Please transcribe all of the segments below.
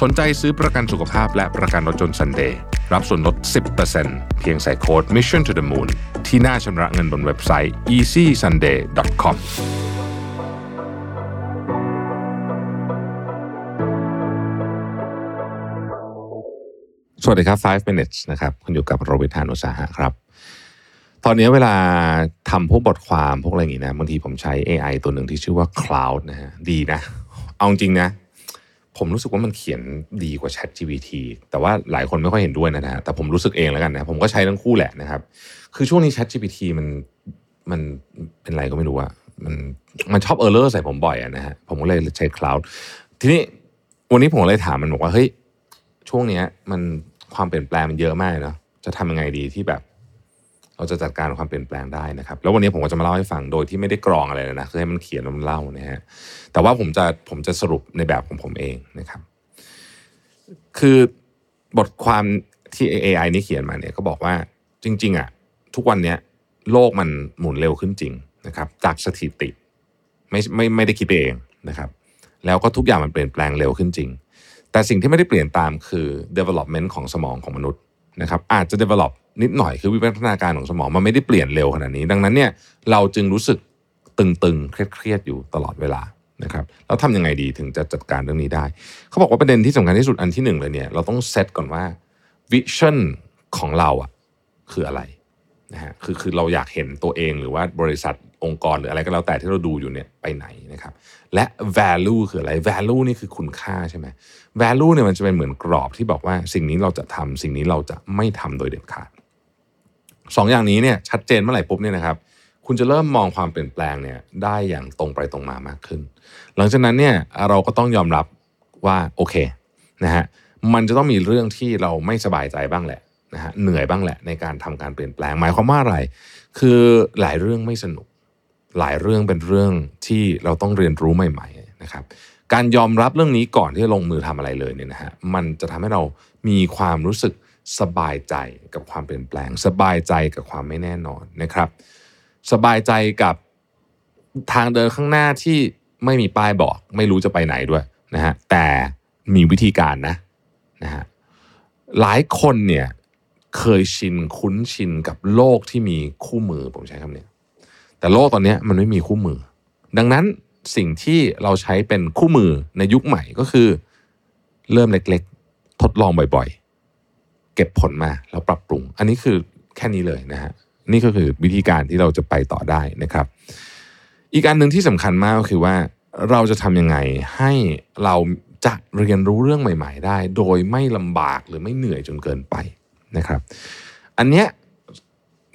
สนใจซื้อประกันสุขภาพและประกันรถยนต์ Sunday รับส่วนลด 10%เพียงใส่โค้ด Mission to the Moon ที่หน้าชำระเงินบนเว็บไซต์ easysunday.com สวัสดีครับ 5 minutes นะครับ คุณอยู่กับโรบิทานุสาหะครับ ตอนนี้เวลาทำพวกบทความพวกอะไรอย่างนี้นะ บางทีผมใช้ AI ตัวหนึ่งที่ชื่อว่า Cloud นะฮะ ดีนะ เอาจริงนะ ผมรู้สึกว่ามันเขียนดีกว่า Chat GPT แต่ว่าหลายคนไม่ค่อยเห็นด้วยนะฮะแต่ผมรู้สึกเองแล้วกันนะผมก็ใช้ทั้งคู่แหละนะครับ คือช่วงนี้ Chat GPT มันมันเป็นไรก็ไม่รู้อะมันมันชอบเออร์เลอร์ใส่ผมบ่อยอะนะฮะผมก็เลยใช้ Cloud ทีนี้วันนี้ผมเลยถามมันบอกว่าเฮ้ยช่วงเนี้ยมันความเปลี่ยนแปลงมันเยอะมากเนาะจะทำยังไงดีที่แบบ เราจะจัดการความเปลี่ยนแปลงได้นะครับ แล้ววันนี้ผมก็จะมาเล่าให้ฟังโดยที่ไม่ได้กรองอะไรเลยนะคือให้มันเขียนแล้วมันเล่านะฮะแต่ว่าผมจะผมจะสรุปในแบบของผมเองนะครับ คือบทความที่ AI นี่เขียนมาเนี่ยก็บอกว่าจริง ๆอะทุกวันเนี้ยโลกมันหมุนเร็วขึ้นจริงนะครับ จากสถิติไม่ไม่ไม่ได้คิดเองนะครับ แล้วก็ทุกอย่างมันเปลี่ยนแปลงเร็วขึ้นจริง แต่สิ่งที่ไม่ได้เปลี่ยนตามคือ development ของสมองของมนุษย์นะครับ อาจจะ develop นิดหน่อยคือวิวัฒนาการของสมองมันไม่ได้เปลี่ยนเร็วขนาดนี้ ดังนั้นเนี่ยเราจึงรู้สึกตึงๆเครียดๆอยู่ตลอดเวลานะครับแล้วทำยังไงดีถึงจะจัดการเรื่องนี้ได้ เขาบอกว่าประเด็นที่สำคัญที่สุดอันที่หนึ่งเลยเนี่ยเราต้องเซตก่อนว่าวิชั่นของเราอะคืออะไรนะฮะคือคือเราอยากเห็นตัวเองหรือว่าบริษัทองค์กรหรืออะไรก็แล้วแต่ที่เราดูอยู่เนี่ยไปไหนนะครับและ value คืออะไร value นี่คือคุณค่าใช่ไหม value เนี่ยมันจะเป็นเหมือนกรอบที่บอกว่าสิ่งนี้เราจะทำสิ่งนี้เราจะไม่ทำโดยเด็ดขาด สองอย่างนี้เนี่ยชัดเจนเมื่อไหร่ปุ๊บเนี่ยนะครับ คุณจะเริ่มมองความเปลี่ยนแปลงเนี่ยได้อย่างตรงไปตรงมามากขึ้น หลังจากนั้นเนี่ยเราก็ต้องยอมรับว่าโอเคนะฮะมันจะต้องมีเรื่องที่เราไม่สบายใจบ้างแหละนะฮะเหนื่อยบ้างแหละในการทำการเปลี่ยนแปลงหมายความว่าอะไร คือหลายเรื่องไม่สนุก หลายเรื่องเป็นเรื่องที่เราต้องเรียนรู้ใหม่ ๆนะครับ การยอมรับเรื่องนี้ก่อนที่จะลงมือทำอะไรเลยเนี่ยนะฮะมันจะทำให้เรามีความรู้สึก สบายใจกับความเปลี่ยนแปลง สบายใจกับความไม่แน่นอนนะครับ สบายใจกับทางเดินข้างหน้าที่ไม่มีป้ายบอก ไม่รู้จะไปไหนด้วยนะฮะแต่มีวิธีการนะนะฮะหลายคนเนี่ยเคยชินคุ้นชินกับโลกที่มีคู่มือผมใช้คำนี้แต่โลกตอนนี้มันไม่มีคู่มือ ดังนั้นสิ่งที่เราใช้เป็นคู่มือในยุคใหม่ก็คือ เริ่มเล็กๆ ทดลองบ่อยๆ เก็บผลมาแล้วปรับปรุง อันนี้คือแค่นี้เลยนะฮะนี่ก็คือวิธีการที่เราจะไปต่อได้นะครับ อีกอันหนึ่งที่สำคัญมากก็คือว่าเราจะทำยังไงให้เราจะเรียนรู้เรื่องใหม่ ๆ ได้ โดยไม่ลำบากหรือไม่เหนื่อยจนเกินไปนะครับ อันเนี้ย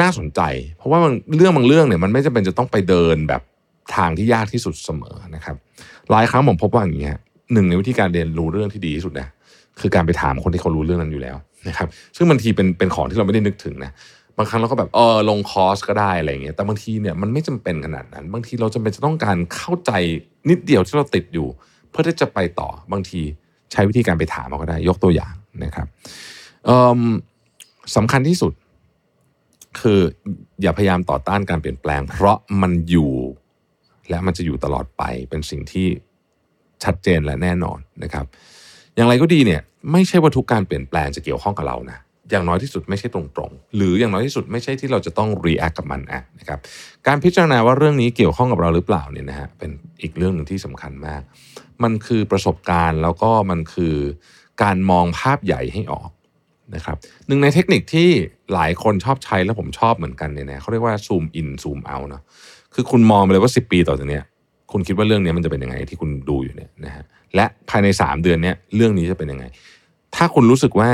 น่าสนใจ เพราะว่าเรื่องบางเรื่องเนี่ยมันไม่จำเป็นจะต้องไปเดินแบบทางที่ยากที่สุดเสมอนะครับ หลายครั้งผมพบว่าอย่างนี้ฮะ หนึ่งในวิธีการเรียนรู้เรื่องที่ดีที่สุดนะคือการไปถามคนที่เขารู้เรื่องนั้นอยู่แล้วนะครับ ซึ่งบางทีเป็นเป็นของที่เราไม่ได้นึกถึงนะบางครั้งเราก็แบบเออลงคอร์สก็ได้อะไรเงี้ยแต่บางทีเนี่ยมันไม่จำเป็นขนาดนั้น บางทีเราจำเป็นจะต้องการเข้าใจนิดเดียวที่เราติดอยู่ เพื่อที่จะไปต่อบางทีใช้วิธีการไปถามก็ได้ ยกตัวอย่างนะครับสำคัญที่สุด คืออย่าพยายามต่อต้านการเปลี่ยนแปลง เพราะมันอยู่และมันจะอยู่ตลอดไปเป็นสิ่งที่ ชัดเจนและแน่นอนนะครับ อย่างไรก็ดีเนี่ยไม่ใช่ว่าทุกการเปลี่ยนแปลงจะเกี่ยวข้องกับเรานะอย่างน้อยที่สุดไม่ใช่ตรงๆ หรืออย่างน้อยที่สุดไม่ใช่ที่เราจะต้อง react กับมันอะนะครับการพิจารณาว่าเรื่องนี้เกี่ยวข้องกับเราหรือเปล่าเนี่ยนะฮะเป็นอีกเรื่องหนึ่งที่สำคัญมาก มันคือประสบการณ์แล้วก็มันคือการมองภาพใหญ่ให้ออกนะครับหนึ่งในเทคนิคที่หลายคนชอบใช้และผมชอบเหมือนกันเนี่ยนะเขาเรียกว่า zoom in zoom out เนาะคือคุณมองไปเลยว่า 10 ปีต่อจากเนี้ย คุณคิดว่าเรื่องนี้มันจะเป็นยังไงที่คุณดูอยู่เนี่ยนะฮะและภายใน 3 เดือนเนี้ยเรื่องนี้จะเป็นยังไง ถ้าคุณรู้สึกว่า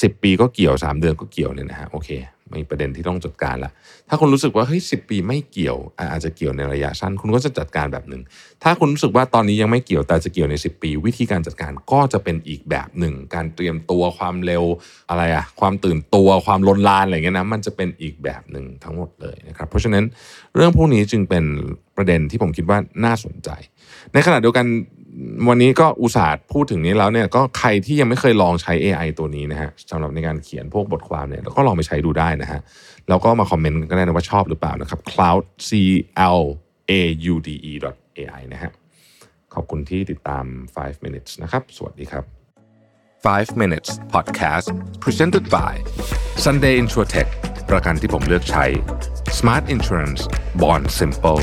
10 ปีก็เกี่ยว 3 เดือนก็เกี่ยวเนี่ยนะฮะโอเคมีประเด็นที่ต้องจัดการละถ้าคุณรู้สึกว่าเฮ้ยสิปีไม่เกี่ยวอาจจะเกี่ยวในระยะสั้น คุณก็จะจัดการแบบหนึ่งถ้าคุณรู้สึกว่าตอนนี้ยังไม่เกี่ยวแต่จะเกี่ยวใน 10 ปี วิธีการจัดการก็จะเป็นอีกแบบหนึ่ง การเตรียมตัวความเร็วอะไรอะความตื่นตัวความลนลานอะไรเงี้ยนะมันจะเป็นอีกแบบหนึ่งทั้งหมดเลยนะครับเพราะฉะนั้นเรื่องพวกนี้จึงเป็นประเด็นที่ผมคิดว่าน่าสนใจ ในขณะเดียวกัน วันนี้ก็อุตส่าห์พูดถึงนี้แล้วเนี่ยก็ใครที่ยังไม่เคยลองใช้ AI ตัวนี้นะฮะสำหรับในการเขียนพวกบทความเนี่ยก็ลองไปใช้ดูได้นะฮะแล้วก็มาคอมเมนต์กันได้นะว่าชอบหรือเปล่านะครับ cloud c l a u d e ai นะฮะขอบคุณที่ติดตาม 5 minutes นะครับ สวัสดีครับ 5 minutes podcast presented by Sunday Insurtech ประกันที่ผมเลือกใช้ Smart Insurance Bond Simple